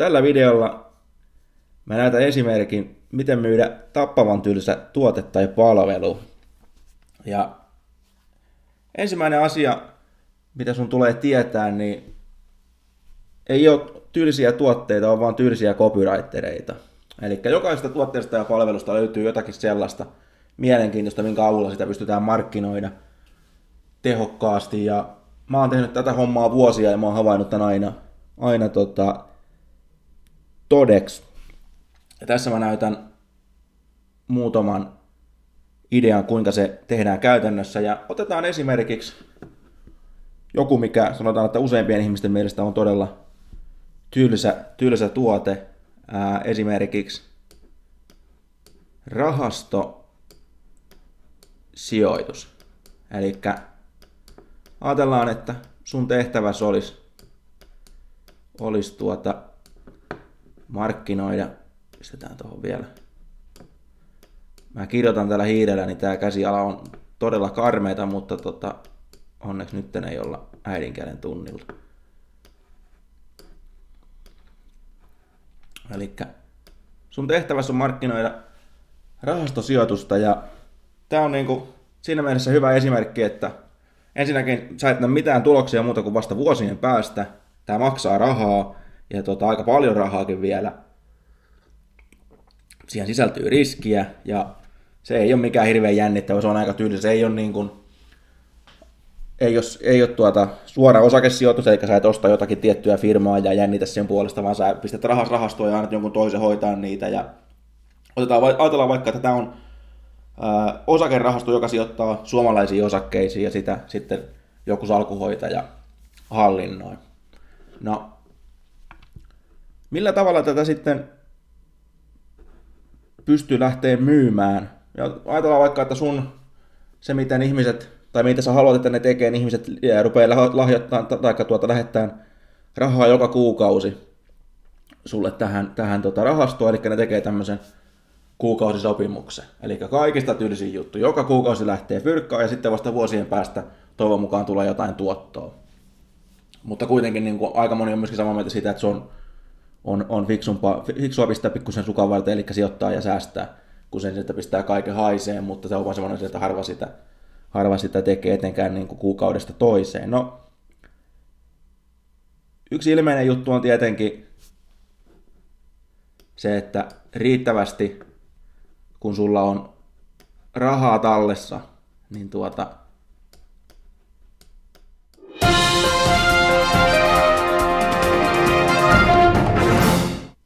Tällä videolla mä näytän esimerkin, miten myydä tappavan tylsä tuote tai palvelu. Ja ensimmäinen asia, mitä sun tulee tietää, niin ei ole tylsiä tuotteita, on vaan tylsiä copywritereita. Eli jokaisesta tuotteesta ja palvelusta löytyy jotakin sellaista mielenkiintoista, minkä avulla sitä pystytään markkinoida tehokkaasti. Ja mä oon tehnyt tätä hommaa vuosia ja mä oon havainnut tämän aina, aina tota, todeksi. Ja tässä mä näytän muutaman idean, kuinka se tehdään käytännössä. Ja otetaan esimerkiksi joku, mikä sanotaan, että useimpien ihmisten mielestä on todella tylsä, tylsä tuote. Ää, esimerkiksi rahasto sijoitus. Eli ajatellaan, että sun tehtävässä olisi, olisi tuota, markkinoida. Pistetään tuohon vielä. Mä kirjoitan täällä hiirellä, niin tää käsiala on todella karmeita, mutta tota, onneksi nyt ei olla äidinkielen tunnilla. Eli sun tehtävässä on markkinoida rahastosijoitusta ja tämä on niinku siinä mielessä hyvä esimerkki, että ensinnäkin sä et näe mitään tuloksia muuta kuin vasta vuosien päästä. Tämä maksaa rahaa ja tota, aika paljon rahaakin vielä. Siihen sisältyy riskiä ja se ei ole mikään hirveän jännittävä, se on aika tyyli, se ei ole niin kuin, ei ole, ei ole tuota suora osakesijoitus, eli sä et osta jotakin tiettyä firmaa ja jännitä sen puolesta, vaan sä pistät rahas rahastoon ja annat jonkun toisen hoitaa niitä. Ja otetaan, ajatellaan vaikka, että tämä on ää, osakerahasto, joka sijoittaa suomalaisiin osakkeisiin ja sitä sitten joku salkuhoitaja hallinnoi. No, millä tavalla tätä sitten pystyy lähteä myymään? Ja ajatellaan vaikka, että sun se, miten ihmiset, tai mitä sä haluat, että ne tekee, niin ihmiset rupeaa lahjoittamaan tai tuota, lähettämään rahaa joka kuukausi sulle tähän, tähän tota rahastoon, eli ne tekee tämmöisen kuukausisopimuksen. Eli kaikista tylsin juttu. Joka kuukausi lähtee fyrkkaan ja sitten vasta vuosien päästä toivon mukaan tulee jotain tuottoa. Mutta kuitenkin niin kuin, aika moni on myöskin samaa mieltä siitä, että se on on, on fiksumpaa, fiksua pistää pikkusen sukan varten, eli sijoittaa ja säästää, kun sen että pistää kaiken haiseen, mutta se on vaan semmoinen, että harva sitä, harva sitä tekee etenkään niin kuin kuukaudesta toiseen. No, yksi ilmeinen juttu on tietenkin se, että riittävästi, kun sulla on rahaa tallessa, niin tuota,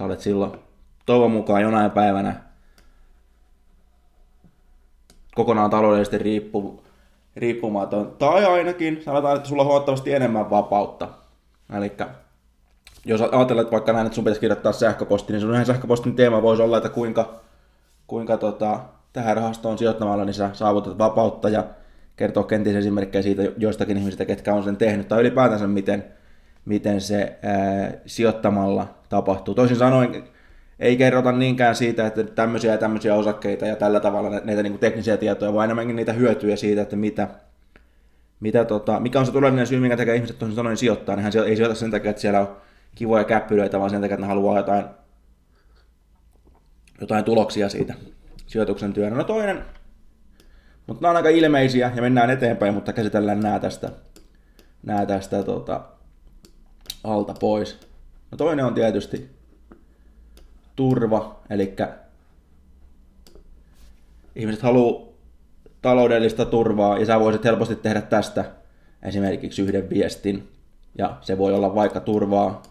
Sä olet silloin toivon mukaan jonain päivänä kokonaan taloudellisesti riippu, riippumaton. Tai ainakin sanotaan, että sulla on huomattavasti enemmän vapautta. Eli jos ajatellaan vaikka näin, että sun pitäisi kirjoittaa sähköposti, niin sun yhden sähköpostin teema voisi olla, että kuinka, kuinka tota, tähän rahastoon sijoittamalla niin sä saavutat vapautta ja kertoo kenties esimerkkejä siitä joistakin ihmisistä, ketkä on sen tehnyt, tai ylipäätänsä miten, miten se ää, sijoittamalla tapahtuu. Toisin sanoen ei kerrota niinkään siitä, että tämmöisiä ja tämmöisiä osakkeita ja tällä tavalla näitä niin teknisiä tietoja, vaan enemmänkin niitä hyötyjä siitä, että mitä, mitä tota, mikä on se todellinen syy, minkä takia ihmiset toisin sanoen sijoittaa. Nehän ei sijoita sen takia, että siellä on kivoja käppylöitä, vaan sen takia, että ne haluaa jotain, jotain tuloksia siitä sijoituksen työnä. No toinen, mutta nämä on aika ilmeisiä ja mennään eteenpäin, mutta käsitellään nämä tästä, nämä tästä tota, alta pois. No toinen on tietysti turva, eli ihmiset haluaa taloudellista turvaa ja sä voisit helposti tehdä tästä esimerkiksi yhden viestin. Ja se voi olla vaikka turvaa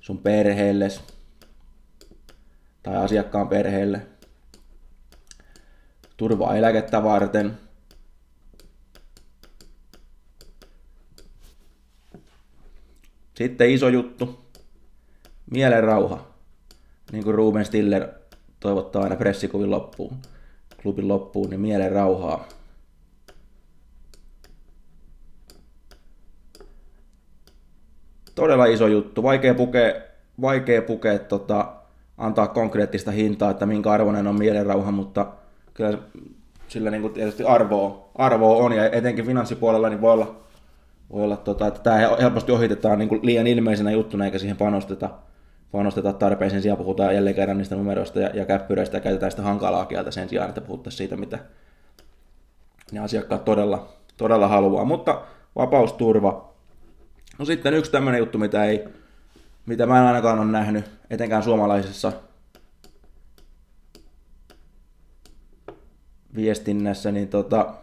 sun perheelle tai asiakkaan perheelle, turvaa eläkettä varten, Sitten iso juttu, mielen rauha. Niin kuin Ruben Stiller toivottaa aina pressikuvin loppuun, klubin loppuun, niin mielen rauhaa. Todella iso juttu. Vaikea pukea, vaikea pukea tota, antaa konkreettista hintaa, että minkä arvoinen on mielenrauha, mutta kyllä sillä niin kuin tietysti arvoa, arvoa on, ja etenkin finanssipuolella niin voi olla, voi olla tota, että tämä helposti ohitetaan niin kuin liian ilmeisenä juttuna, eikä siihen panosteta, panosteta tarpeeseen. Siellä puhutaan jälleen kerran niistä numeroista ja, ja käppyreistä ja käytetään sitä hankalaa kieltä sen sijaan, että puhuttaisiin siitä, mitä ne asiakkaat todella, todella haluaa. Mutta vapausturva. No sitten yksi tämmöinen juttu, mitä, ei, mitä mä en ainakaan ole nähnyt, etenkään suomalaisessa viestinnässä, niin tota,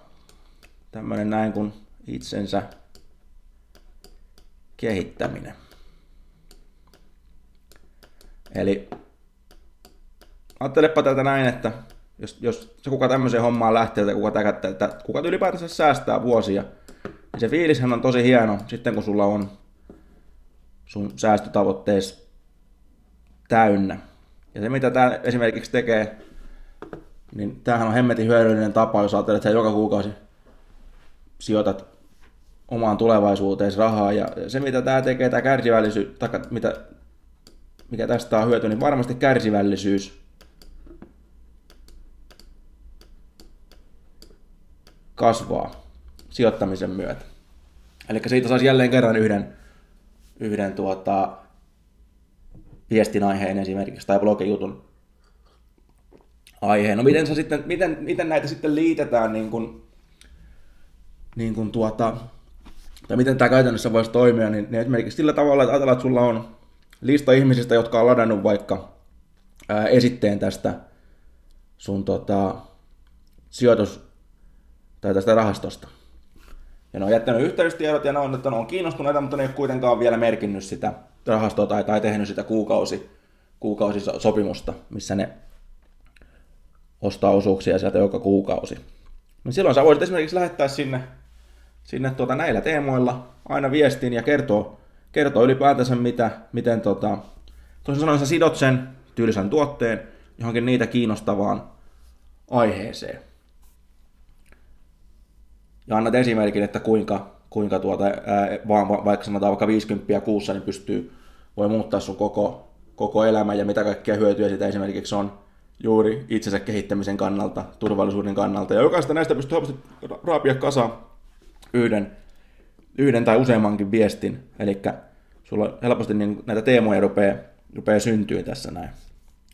tämmöinen näin kuin itsensä kehittäminen. Eli ajattelepa tätä näin, että jos, jos se kuka tämmöiseen hommaan lähtee, tai kuka, täkä, että kuka ylipäätänsä säästää vuosia, niin se fiilishän on tosi hieno sitten, kun sulla on sun säästötavoitteessa täynnä. Ja se, mitä tämä esimerkiksi tekee, niin tämähän on hemmetin hyödyllinen tapa, jos ajattelet, että joka kuukausi sijoitat omaan tulevaisuuteen rahaa. Ja se, mitä tämä tekee, tämä kärsivällisyys, tai mitä, mikä tästä on hyöty, niin varmasti kärsivällisyys kasvaa sijoittamisen myötä. Eli siitä saisi jälleen kerran yhden, yhden tuota, viestin aiheen esimerkiksi tai blogijutun aiheen. No miten, sitten, miten, miten näitä sitten liitetään niin kuin, niin kuin tuota, tai miten tämä käytännössä voisi toimia, niin, niin esimerkiksi sillä tavalla, että ajatellaan, että sulla on lista ihmisistä, jotka on ladannut vaikka ää, esitteen tästä sun tota, sijoitus- tai tästä rahastosta. Ja ne on jättänyt yhteystiedot ja ne on, että ne on kiinnostuneita, mutta ne ei ole kuitenkaan vielä merkinnyt sitä rahastoa tai, tai tehnyt sitä kuukausi, kuukausisopimusta, missä ne ostaa osuuksia sieltä joka kuukausi. No silloin sä voisit esimerkiksi lähettää sinne sinne tuota, näillä teemoilla aina viestiin ja kertoo, kertoo ylipäätänsä, mitä, miten tota, toisin sanoen sä sidot sen tyylisen tuotteen johonkin niitä kiinnostavaan aiheeseen. Ja annat esimerkin, että kuinka, kuinka tuota, ää, vaan, vaikka sanotaan vaikka 50 kuussa, niin pystyy, voi muuttaa sun koko, koko elämä ja mitä kaikkia hyötyjä sitä esimerkiksi on juuri itsensä kehittämisen kannalta, turvallisuuden kannalta. Ja jokaista näistä pystyy helposti raapia kasaan yhden, yhden tai useammankin viestin. Eli sulla helposti niin näitä teemoja rupeaa, rupeaa syntyä tässä näin.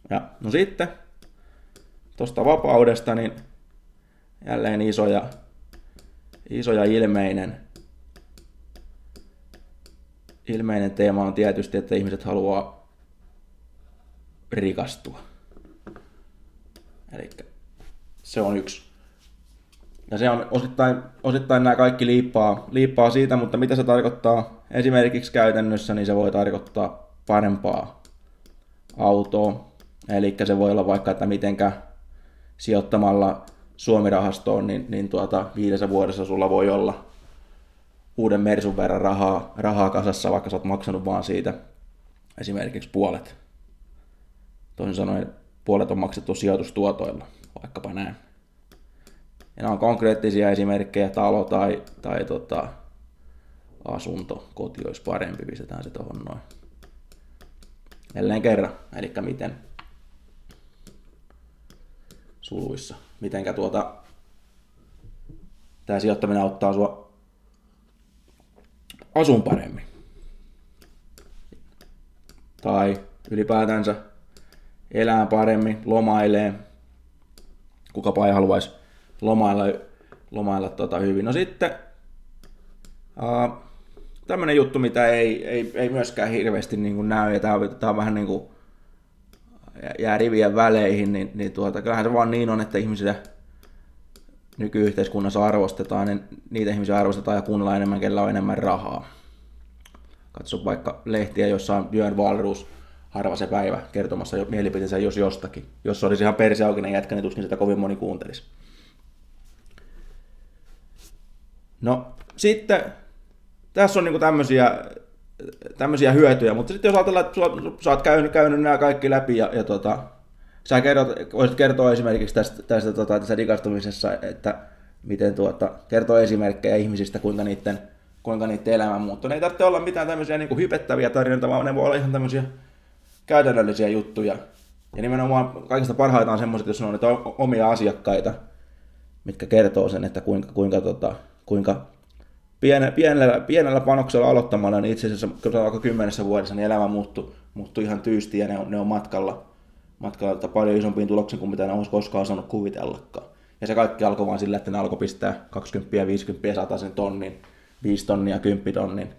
Ja no sitten tuosta vapaudesta, niin jälleen iso ja, iso ja ilmeinen, ilmeinen teema on tietysti, että ihmiset haluaa rikastua. Eli se on yksi, ja se on osittain, osittain nämä kaikki liippaa, liippaa siitä, mutta mitä se tarkoittaa esimerkiksi käytännössä, niin se voi tarkoittaa parempaa autoa. Eli se voi olla vaikka, että mitenkä sijoittamalla Suomi-rahastoon, niin, niin tuota, viidessä vuodessa sulla voi olla uuden Mersun verran rahaa, rahaa kasassa, vaikka sä oot maksanut vaan siitä esimerkiksi puolet. Toisin sanoen puolet on maksettu sijoitustuotoilla, vaikkapa näin. Ja nämä on konkreettisia esimerkkejä, talo tai, tai tota, asunto, koti olisi parempi, pistetään se tuohon noin. Jälleen kerran, eli miten suluissa, mitenkä tuota, tämä sijoittaminen auttaa sua asun paremmin. Tai ylipäätänsä elää paremmin, lomailee. Kukapa ei haluaisi lomailla, lomailla tota hyvin. No sitten uh, tämmöinen juttu, mitä ei, ei, ei myöskään hirveästi niin kuin näy, ja tämä on, vähän niin kuin, jää rivien väleihin, niin, niin tuota, kyllähän se vaan niin on, että ihmisiä nykyyhteiskunnassa arvostetaan, niin niitä ihmisiä arvostetaan ja kuunnellaan enemmän, kellä on enemmän rahaa. Katso vaikka lehtiä, jossa on Björn Wahlroos harva se päivä kertomassa mielipiteensä jos jostakin. Jos olisi ihan perseaukinen jätkä, niin tuskin sitä kovin moni kuuntelisi. No sitten tässä on niinku tämmöisiä, tämmöisiä hyötyjä, mutta sitten jos ajatellaan, että sä oot käynyt, käynyt nämä kaikki läpi ja, ja tota, sä kerrot, voisit kertoa esimerkiksi tästä, tästä tota, tässä digastumisessa, että miten tuota, kertoo esimerkkejä ihmisistä, kuinka niiden, kuinka niiden elämä muuttuu. Ne ei tarvitse olla mitään tämmöisiä niin hypettäviä tarinoita, vaan ne voi olla ihan tämmöisiä käytännöllisiä juttuja. Ja nimenomaan kaikista parhaita on semmoiset, jos on niitä omia asiakkaita, mitkä kertoo sen, että kuinka, kuinka, tota, kuinka pienellä, pienellä, pienellä panoksella aloittamalla, niin itse asiassa vaikka kymmenessä vuodessa niin elämä muuttui, muuttui ihan tyysti ja ne on, ne on matkalla, matkalla paljon isompiin tuloksiin kuin mitä ne olisi koskaan osannut kuvitellakaan. Ja se kaikki alkoi vain sillä, että ne alkoi pistää 20, 50, 100 sen tonnin, 5 tonnia, 10 tonnin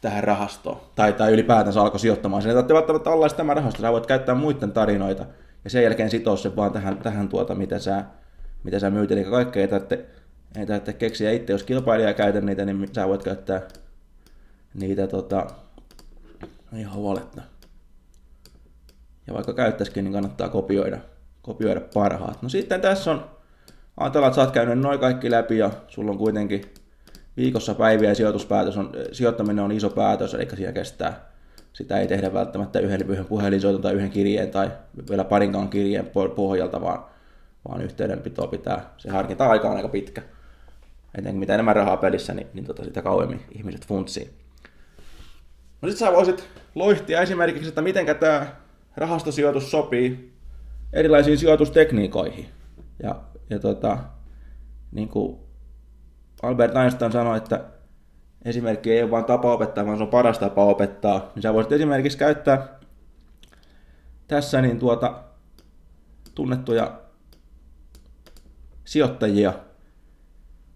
tähän rahastoon. Tai, tai ylipäätänsä alkoi sijoittamaan. Sen ei välttämättä olla tämä rahasto. Sä voit käyttää muiden tarinoita ja sen jälkeen sitoa se vaan tähän, tähän tuota, mitä sä, mitä sä myyt. Eli kaikkea ei tarvitse, ei tarvitse keksiä itse. Jos kilpailija käytä niitä, niin sä voit käyttää niitä tota, ihan huoletta. Ja vaikka käyttäisikin, niin kannattaa kopioida, kopioida parhaat. No sitten tässä on, ajatellaan, että sä oot käynyt noin kaikki läpi ja sulla on kuitenkin viikossa päiviä ja sijoituspäätös on, sijoittaminen on iso päätös, eli siinä kestää. Sitä ei tehdä välttämättä yhden, yhden puhelinsoiton tai yhden kirjeen tai vielä parinkaan kirjeen pohjalta, vaan, vaan yhteydenpito pitää, se harkinta aika on aika pitkä. Etenkin mitä enemmän rahaa pelissä, niin, niin tota, sitä kauemmin ihmiset funtsii. No sit sä voisit loihtia esimerkiksi, että miten tämä rahastosijoitus sopii erilaisiin sijoitustekniikoihin. Ja, ja tota, niin kuin Albert Einstein sanoi, että esimerkki ei ole vain tapa opettaa, vaan se on paras tapa opettaa. Niin sä voisit esimerkiksi käyttää tässä niin tuota, tunnettuja sijoittajia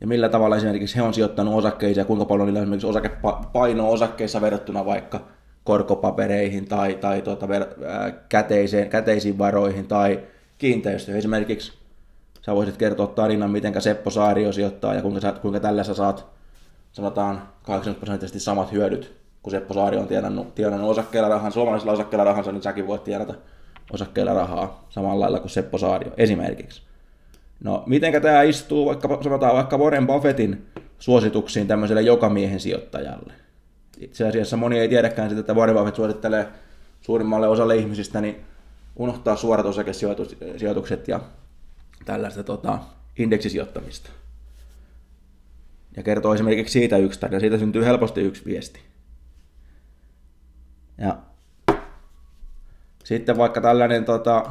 ja millä tavalla esimerkiksi he on sijoittanut osakkeisiin ja kuinka paljon niillä on esimerkiksi osakepainoa osakkeissa verrattuna vaikka korkopapereihin tai, tai tuota, ver, ää, käteiseen, käteisiin varoihin tai kiinteistöihin. Esimerkiksi sä voisit kertoa tarinan, miten Seppo Saario sijoittaa ja kuinka, sä, kuinka tällä sä saat sanotaan 80 prosenttisesti samat hyödyt, kun Seppo Saario on tienannut, tienannut osakkeilla rahan, suomalaisilla osakkeilla rahansa, niin säkin voit tienata osakkeilla rahaa samalla lailla kuin Seppo Saario esimerkiksi. No, mitenkä tämä istuu vaikka, sanotaan vaikka Warren Buffettin suosituksiin tämmöiselle jokamiehen sijoittajalle? Itse asiassa moni ei tiedäkään sitä, että Warren Buffett suosittelee suurimmalle osalle ihmisistä niin unohtaa suorat osakesijoitukset ja tällaista tota, indeksisijoittamista. Ja kertoo esimerkiksi siitä yksi tarina. Siitä syntyy helposti yksi viesti. Ja sitten vaikka tällainen tota,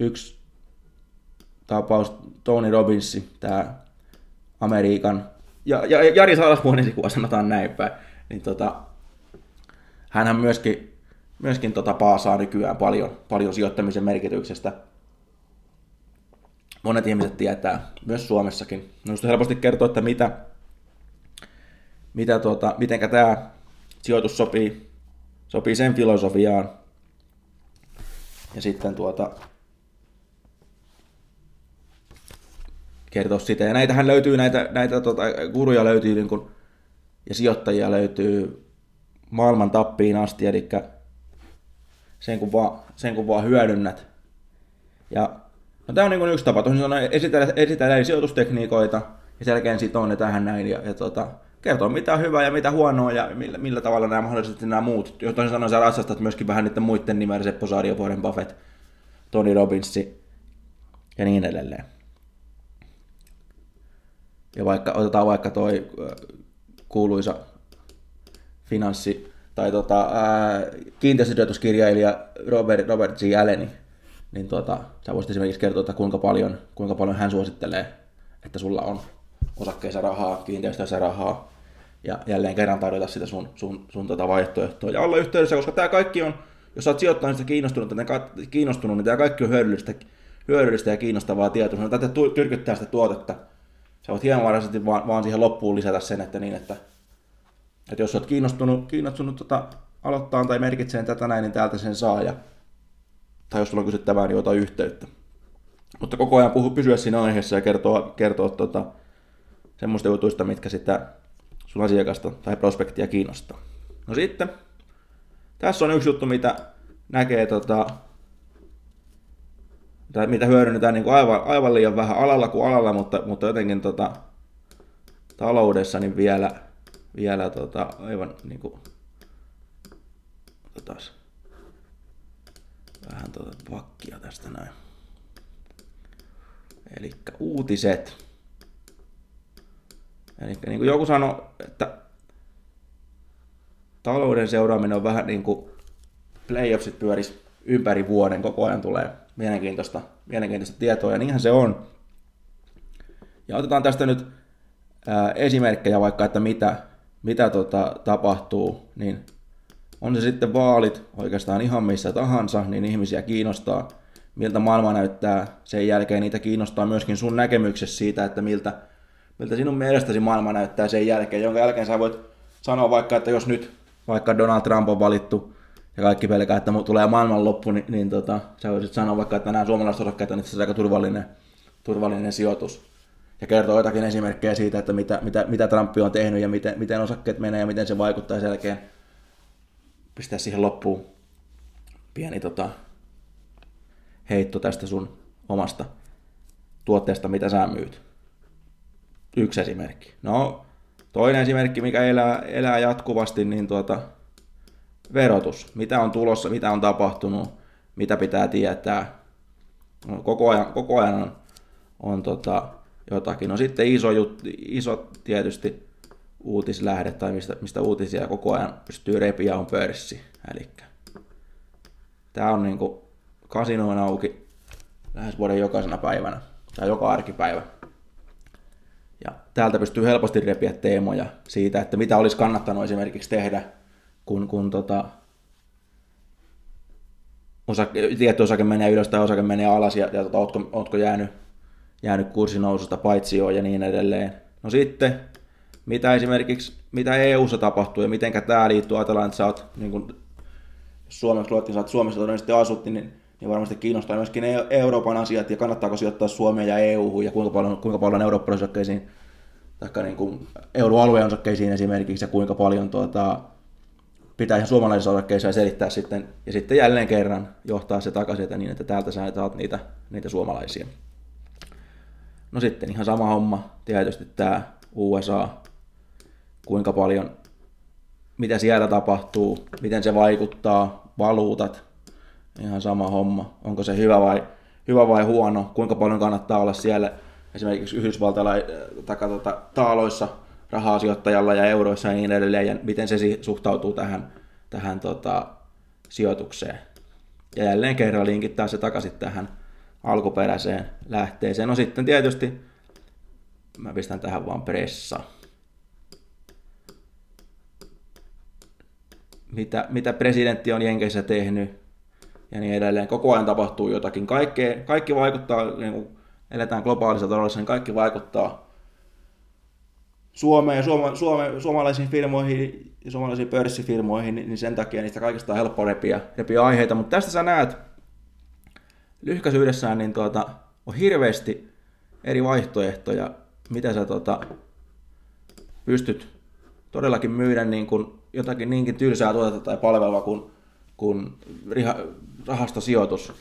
Yksi tapaus, Tony Robbins, tämä Amerikan, ja, ja Jari Salasvuon esikuva sanotaan näin päin niin tota, hänhän myöskin, myöskin tota paasaa nykyään paljon, paljon sijoittamisen merkityksestä. Monet ihmiset tietää, myös Suomessakin. Minusta helposti kertoo, että mitä, mitä tota, mitenkä tämä sijoitus sopii, sopii sen filosofiaan. Ja sitten tuota, kertoa sitä. Ja näitähän löytyy, näitä, näitä tota, guruja löytyy niin kuin ja sijoittajia löytyy maailman tappiin asti, eli sen kun vaan, sen kun vaan hyödynnät. Ja no, tämä on niin yksi tapa, tosiaan esitellä, esitellä sijoitustekniikoita ja sen jälkeen sitoo ne tähän näin ja, ja tota, kertoo mitä hyvää ja mitä huonoa ja millä, millä tavalla nämä mahdollisesti nämä muut. Jo toisin sanoen sä ratsastat myöskin vähän niiden muiden nimen, Seppo Saario, Warren Buffett, Tony Robbins ja niin edelleen. Ja vaikka otetaan vaikka toi kuuluisa finanssi- tai tota, ää, kiinteistösijoituskirjailija Robert, Robert G. Alleni, niin tota, sä voisit esimerkiksi kertoa, että kuinka paljon, kuinka paljon hän suosittelee, että sulla on osakkeissa rahaa, kiinteistöissä rahaa, ja jälleen kerran tarjota sitä sun, sun, sun tota vaihtoehtoa. Ja olla yhteydessä, koska tämä kaikki on, jos sä oot sijoittajista kiinnostunut, niin, kiinnostunut, niin tämä kaikki on hyödyllistä, hyödyllistä ja kiinnostavaa tietoa. Tätä tyrkyttää sitä tuotetta. Sä voit hienovaraisesti vaan, vaan siihen loppuun lisätä sen, että niin, että, että jos olet kiinnostunut, kiinnostunut tota, aloittaa tai merkitsee tätä näin, niin täältä sen saa. Ja, tai jos sulla on kysyttävää, niin ota yhteyttä. Mutta koko ajan puhu, pysyä siinä aiheessa ja kertoa, kertoa tota, semmoista jutuista, mitkä sitä sun asiakasta tai prospektia kiinnostaa. No sitten, tässä on yksi juttu, mitä näkee, tota, tai mitä hyödynnetään niin kuin aivan, aivan liian vähän alalla kuin alalla, mutta, mutta jotenkin tota, taloudessa niin vielä, vielä tota, aivan niin kuin, otas, vähän tota pakkia tästä näin. Eli uutiset. Eli niin kuin joku sanoi, että talouden seuraaminen on vähän niin kuin playoffsit pyörisi ympäri vuoden, koko ajan tulee mielenkiintoista, mielenkiintoista tietoa, ja niinhän se on. Ja otetaan tästä nyt ää, esimerkkejä vaikka, että mitä, mitä tota, tapahtuu, niin on se sitten vaalit oikeastaan ihan missä tahansa, niin ihmisiä kiinnostaa, miltä maailma näyttää. Sen jälkeen niitä kiinnostaa myöskin sun näkemyksessä siitä, että miltä miltä sinun mielestäsi maailma näyttää sen jälkeen, jonka jälkeen sä voit sanoa vaikka, että jos nyt vaikka Donald Trump on valittu ja kaikki pelkää, että tulee maailmanloppu, niin, niin tota, sä voisit sanoa vaikka, että nämä suomalaiset osakkeet on itse aika turvallinen, turvallinen sijoitus. Ja kertoo jotakin esimerkkejä siitä, että mitä, mitä, mitä Trump on tehnyt ja miten, miten osakkeet menee ja miten se vaikuttaa sen. Pistää siihen loppuun pieni tota, heitto tästä sun omasta tuotteesta, mitä sä myyt. Yksi esimerkki. No, toinen esimerkki, mikä elää, elää jatkuvasti, niin tuota, verotus. Mitä on tulossa, mitä on tapahtunut, mitä pitää tietää. Koko ajan, koko ajan on, on tota, jotakin. No sitten iso, jut, iso tietysti uutislähde tai mistä, mistä uutisia koko ajan pystyy repiä on pörssi. Eli tämä on niinku kasinoin auki lähes vuoden jokaisena päivänä tai joka arkipäivä. Ja täältä pystyy helposti repiä teemoja siitä, että mitä olisi kannattanut esimerkiksi tehdä, kun, kun tota, osake, tietty osake menee ylös tai osake menee alas ja, ja tota, ootko, ootko jäänyt, jäänyt kurssinoususta paitsi jo ja niin edelleen. No sitten, mitä esimerkiksi, mitä EU-ssa tapahtuu ja miten tämä liittyy, ajatellaan, että sä oot, niin kun, Suomessa luettiin, sä oot Suomessa todennäköisesti asut, niin niin varmasti kiinnostaa myöskin Euroopan asiat ja kannattaako sijoittaa Suomeen ja EU ja kuinka paljon, kuinka paljon eurooppalaisiin osakkeisiin tai niin kuin euroalueen osakkeisiin esimerkiksi ja kuinka paljon tuota, pitää ihan suomalaisissa osakkeissa selittää sitten ja sitten jälleen kerran johtaa se takaisin, että niin, että täältä sä saat niitä, niitä suomalaisia. No sitten ihan sama homma, tietysti tämä USA, kuinka paljon, mitä siellä tapahtuu, miten se vaikuttaa, valuutat, ihan sama homma. Onko se hyvä vai, hyvä vai huono, kuinka paljon kannattaa olla siellä esimerkiksi Yhdysvaltalla tai tuota, taaloissa rahaa sijoittajalla ja euroissa ja niin edelleen, ja miten se suhtautuu tähän, tähän tota, sijoitukseen. Ja jälleen kerran linkittää se takaisin tähän alkuperäiseen lähteeseen. No sitten tietysti, mä pistän tähän vaan pressa. Mitä, mitä presidentti on Jenkeissä tehnyt, ja niin edelleen. Koko ajan tapahtuu jotakin. Kaikki, kaikki vaikuttaa, niin kuin eletään globaalissa taloudessa, niin kaikki vaikuttaa Suomeen ja suoma, suome, suomalaisiin firmoihin ja suomalaisiin pörssifirmoihin, niin sen takia niistä kaikista on helppo repiä, repiä aiheita. Mutta tästä sä näet lyhkäisyydessään, niin tuota, on hirveästi eri vaihtoehtoja, mitä sä tuota, pystyt todellakin myydä niin kuin jotakin niinkin tylsää tuotetta tai palvelua kuin, kuin rahastosijoitus.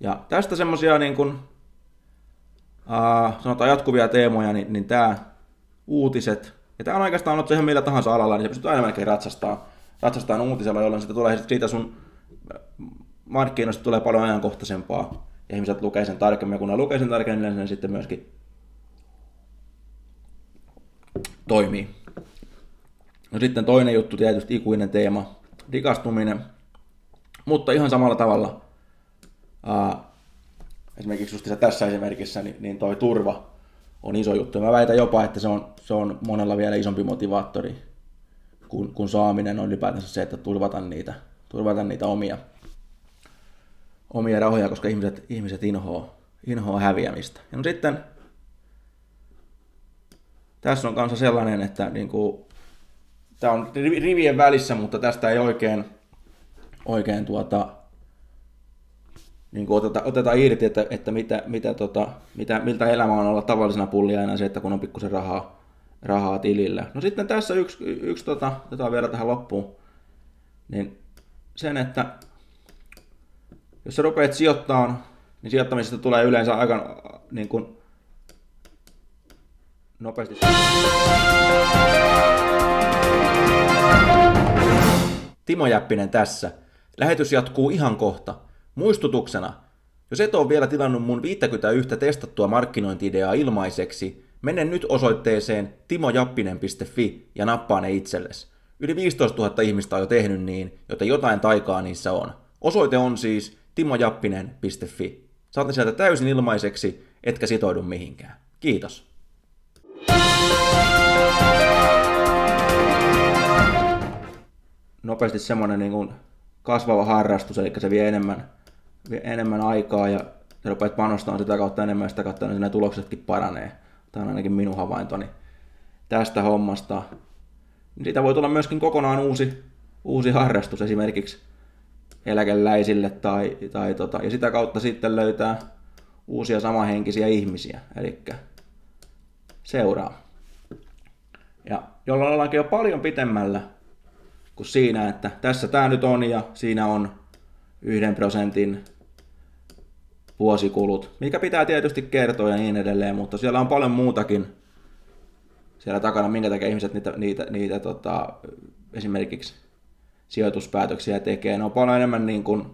Ja tästä semmoisia niin kuin, uh, sanotaan jatkuvia teemoja, niin, niin tämä uutiset, ja tämä on oikeastaan ollut ihan millä tahansa alalla, niin se pystyy aina melkein ratsastaa, ratsastaa uutisella, jolloin sitä tulee siitä sun markkinoista tulee paljon ajankohtaisempaa, ja ihmiset lukee sen tarkemmin, ja kun ne lukee sen tarkemmin, niin se sitten myöskin toimii. No sitten toinen juttu tietysti ikuinen teema, rikastuminen. Mutta ihan samalla tavalla, ää, esimerkiksi just tässä esimerkissä, niin, niin toi turva on iso juttu. Mä väitän jopa, että se on, se on monella vielä isompi motivaattori kuin, kuin saaminen on ylipäätänsä se, että turvata niitä, turvata niitä omia, omia rahoja, koska ihmiset, ihmiset inhoa, inhoa häviämistä. Ja no sitten tässä on kanssa sellainen, että niin kuin, tämä on rivien välissä, mutta tästä ei oikein, oikein tuota, niin kuin oteta, oteta irti, että, että mitä, mitä, tota, mitä, miltä elämä on olla tavallisena pulliaina se, että kun on pikkusen rahaa, rahaa tilillä. No sitten tässä yksi, yksi tota, otetaan vielä tähän loppuun, niin sen, että jos sä rupeat sijoittamaan, niin sijoittamisesta tulee yleensä aika niin kuin, nopeasti. Timo Jäppinen tässä. Lähetys jatkuu ihan kohta. Muistutuksena, jos et ole vielä tilannut mun 51 testattua markkinointi-ideaa ilmaiseksi, mene nyt osoitteeseen timojappinen.fi ja nappaa ne itsellesi. Yli 15 000 ihmistä on jo tehnyt niin, joten jotain taikaa niissä on. Osoite on siis timojappinen.fi. Saat ne sieltä täysin ilmaiseksi, etkä sitoudu mihinkään. Kiitos. Nopeasti semmoinen niin kasvava harrastus, eli se vie enemmän, enemmän aikaa ja rupeat panostamaan sitä kautta enemmän ja sitä kautta niin ne tuloksetkin paranee. Tämä on ainakin minun havaintoni tästä hommasta. Siitä voi tulla myöskin kokonaan uusi, uusi harrastus esimerkiksi eläkeläisille tai, tai tota, ja sitä kautta sitten löytää uusia samahenkisiä ihmisiä, eli seuraa. Ja jolloin ollaankin jo paljon pitemmällä kuin siinä, että tässä tämä nyt on ja siinä on yhden prosentin vuosikulut, mikä pitää tietysti kertoa ja niin edelleen, mutta siellä on paljon muutakin siellä takana, minkä takia ihmiset niitä, niitä, niitä tota, esimerkiksi sijoituspäätöksiä tekee. Ne on paljon enemmän niin kuin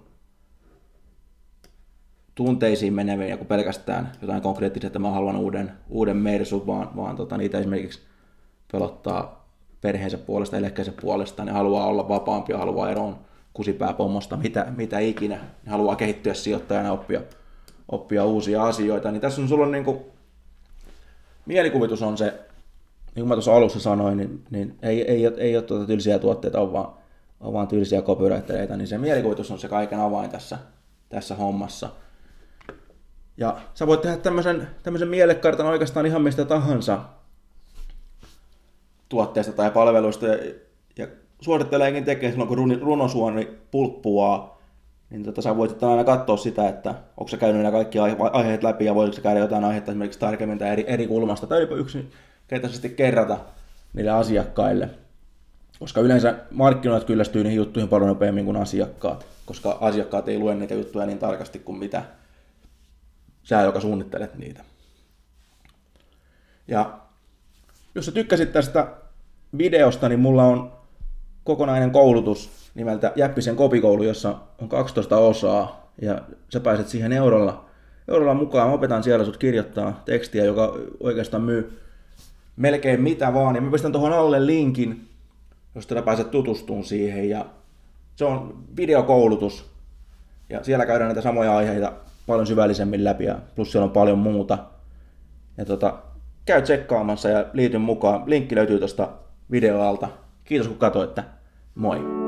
tunteisiin meneviä kuin pelkästään jotain konkreettista, että mä haluan uuden, uuden Mersu, vaan, vaan tota, niitä esimerkiksi pelottaa perheensä puolesta, eläkkeensä puolesta, ne haluaa olla vapaampia, haluaa eroon kusipääpommosta, mitä, mitä ikinä, haluaa kehittyä sijoittajana, oppia, oppia uusia asioita, niin tässä on sulla niin kuin, mielikuvitus on se, niin kuin mä tuossa alussa sanoin, niin, niin ei, ei, ei, ei ole tuota tylsiä tuotteita, on vaan, on vaan tylsiä copywritereita, niin se mielikuvitus on se kaiken avain tässä, tässä hommassa. Ja sä voit tehdä tämmöisen, tämmöisen mielekartan oikeastaan ihan mistä tahansa tuotteesta tai palveluista ja, ja suoritteleekin tekee silloin, kun runosuoni pulppuaa, niin tota, sä voit aina katsoa sitä, että onko se käynyt nämä kaikki aiheet läpi ja voiko se käydä jotain aihetta esimerkiksi tarkemmin tai eri, eri kulmasta tai jopa yksinkertaisesti kerrata niille asiakkaille. Koska yleensä markkinoit kyllästyy niihin juttuihin paljon nopeammin kuin asiakkaat, koska asiakkaat ei lue niitä juttuja niin tarkasti kuin mitä sä, joka suunnittelet niitä. Ja jos sä tykkäsit tästä videosta, niin mulla on kokonainen koulutus nimeltä Jäppisen kopikoulu, jossa on 12 osaa ja sä pääset siihen eurolla, eurolla mukaan. Mä opetan siellä sut kirjoittaa tekstiä, joka oikeastaan myy melkein mitä vaan. Ja mä pistän tuohon alle linkin, jos tätä pääset tutustumaan siihen. Ja se on videokoulutus. Ja siellä käydään näitä samoja aiheita paljon syvällisemmin läpi ja plus siellä on paljon muuta. Ja tota, käy tsekkaamassa ja liityn mukaan. Linkki löytyy tuosta videoalta. Kiitos kun katsoitte. Moi!